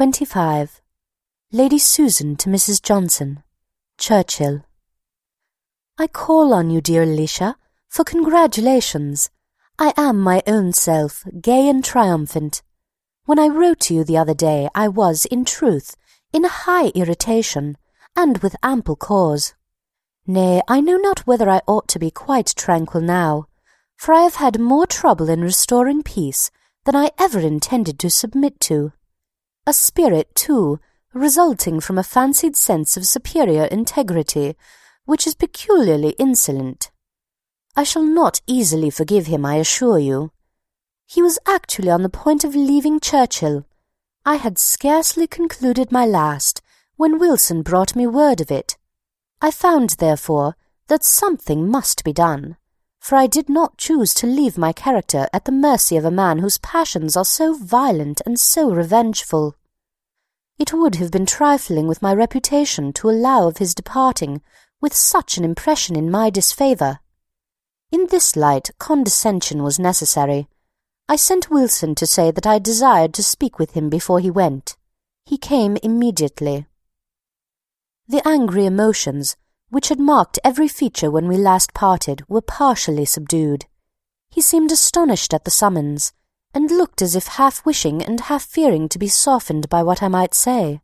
25. Lady Susan to Mrs. Johnson. Churchill. I call on you, dear Alicia, for congratulations. I am my own self, gay and triumphant. When I wrote to you the other day, I was, in truth, in high irritation, and with ample cause. Nay, I know not whether I ought to be quite tranquil now, for I have had more trouble in restoring peace than I ever intended to submit to. A spirit, too, resulting from a fancied sense of superior integrity, which is peculiarly insolent. I shall not easily forgive him, I assure you. He was actually on the point of leaving Churchill. I had scarcely concluded my last when Wilson brought me word of it. I found, therefore, that something must be done, for I did not choose to leave my character at the mercy of a man whose passions are so violent and so revengeful. It would have been trifling with my reputation to allow of his departing with such an impression in my disfavour. In this light condescension was necessary. I sent Wilson to say that I desired to speak with him before he went. He came immediately. The angry emotions which had marked every feature when we last parted were partially subdued. He seemed astonished at the summons, and looked as if half wishing and half fearing to be softened by what I might say.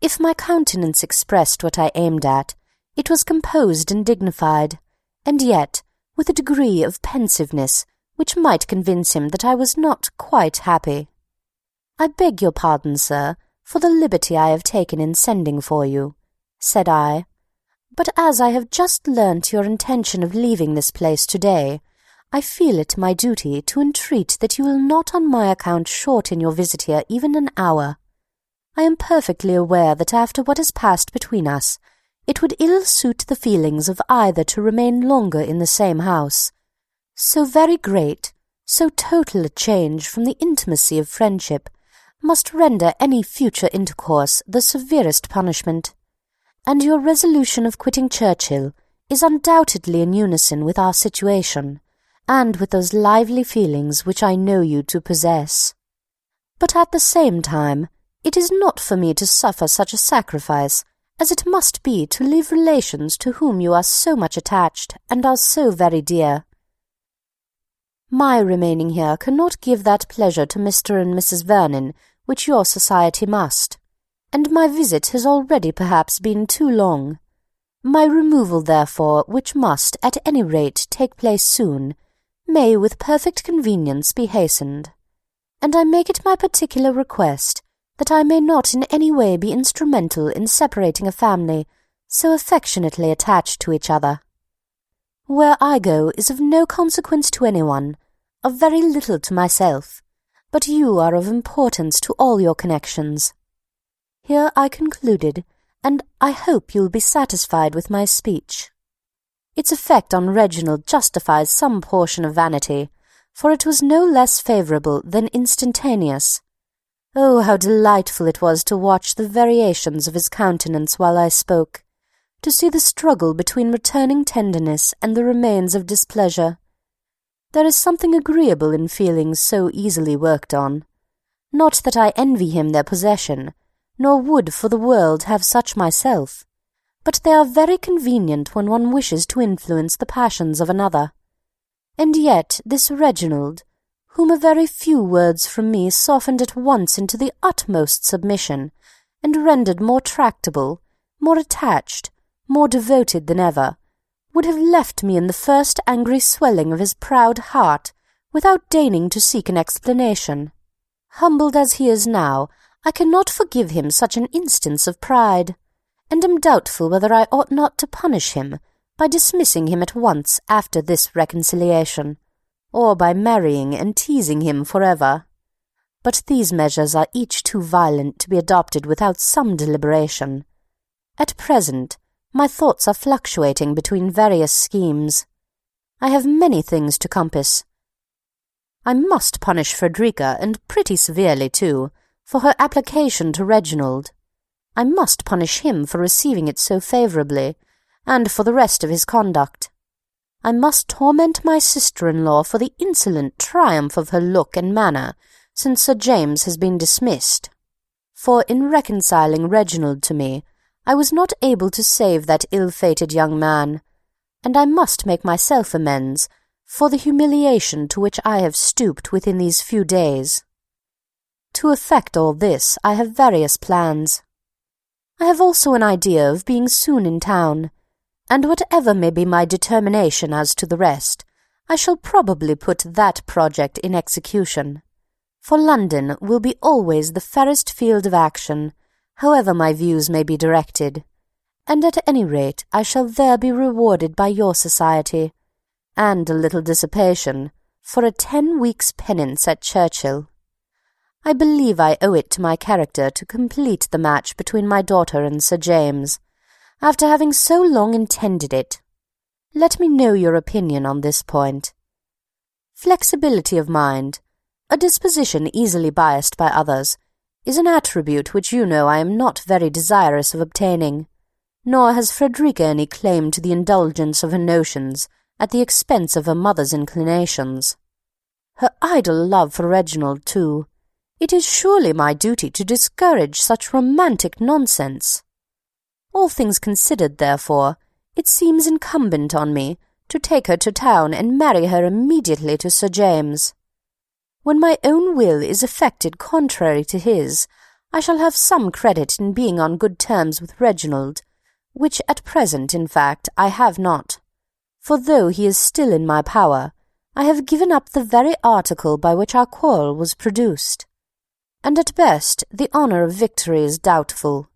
If my countenance expressed what I aimed at, it was composed and dignified, and yet with a degree of pensiveness which might convince him that I was not quite happy. I beg your pardon, sir, for the liberty I have taken in sending for you, said I, but as I have just learnt your intention of leaving this place to-day, I feel it my duty to entreat that you will not on my account shorten your visit here even an hour. I am perfectly aware that after what has passed between us, it would ill suit the feelings of either to remain longer in the same house. So very great, so total a change from the intimacy of friendship must render any future intercourse the severest punishment, and your resolution of quitting Churchill is undoubtedly in unison with our situation and with those lively feelings which I know you to possess. But at the same time, it is not for me to suffer such a sacrifice as it must be to leave relations to whom you are so much attached and are so very dear. My remaining here cannot give that pleasure to Mr. and Mrs. Vernon which your society must, and my visit has already perhaps been too long. My removal, therefore, which must, at any rate, take place soon, may with perfect convenience be hastened, and I make it my particular request that I may not in any way be instrumental in separating a family so affectionately attached to each other. Where I go is of no consequence to anyone, of very little to myself, but you are of importance to all your connections. Here I concluded, and I hope you will be satisfied with my speech. Its effect on Reginald justifies some portion of vanity, for it was no less favourable than instantaneous. Oh, how delightful it was to watch the variations of his countenance while I spoke, to see the struggle between returning tenderness and the remains of displeasure. There is something agreeable in feelings so easily worked on. Not that I envy him their possession, nor would for the world have such myself but they are very convenient when one wishes to influence the passions of another. And yet this Reginald, whom a very few words from me softened at once into the utmost submission, and rendered more tractable, more attached, more devoted than ever, would have left me in the first angry swelling of his proud heart without deigning to seek an explanation. Humbled as he is now, I cannot forgive him such an instance of pride and am doubtful whether I ought not to punish him by dismissing him at once after this reconciliation, or by marrying and teasing him for ever. But these measures are each too violent to be adopted without some deliberation. At present, my thoughts are fluctuating between various schemes. I have many things to compass. I must punish Frederica, and pretty severely too, for her application to Reginald. I must punish him for receiving it so favourably, and for the rest of his conduct. I must torment my sister-in-law for the insolent triumph of her look and manner since Sir James has been dismissed. for in reconciling Reginald to me I was not able to save that ill-fated young man, and I must make myself amends for the humiliation to which I have stooped within these few days. To effect all this I have various plans. I have also an idea of being soon in town, and whatever may be my determination as to the rest, I shall probably put that project in execution, for London will be always the fairest field of action, however my views may be directed, and at any rate I shall there be rewarded by your society, and a little dissipation, for a ten weeks' penance at Churchill. I believe I owe it to my character to complete the match between my daughter and Sir James, after having so long intended it. Let me know your opinion on this point. Flexibility of mind, a disposition easily biassed by others, is an attribute which you know I am not very desirous of obtaining, nor has Frederica any claim to the indulgence of her notions at the expense of her mother's inclinations. Her idle love for Reginald, too, it is surely my duty to discourage such romantic nonsense. All things considered, therefore, it seems incumbent on me to take her to town and marry her immediately to Sir James. When my own will is effected contrary to his, I shall have some credit in being on good terms with Reginald, which at present, in fact, I have not, for though he is still in my power, I have given up the very article by which our quarrel was produced and at best the honour of victory is doubtful.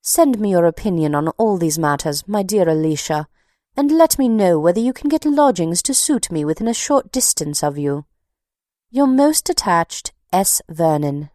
Send me your opinion on all these matters, my dear Alicia, and let me know whether you can get lodgings to suit me within a short distance of you. Your most attached S. Vernon.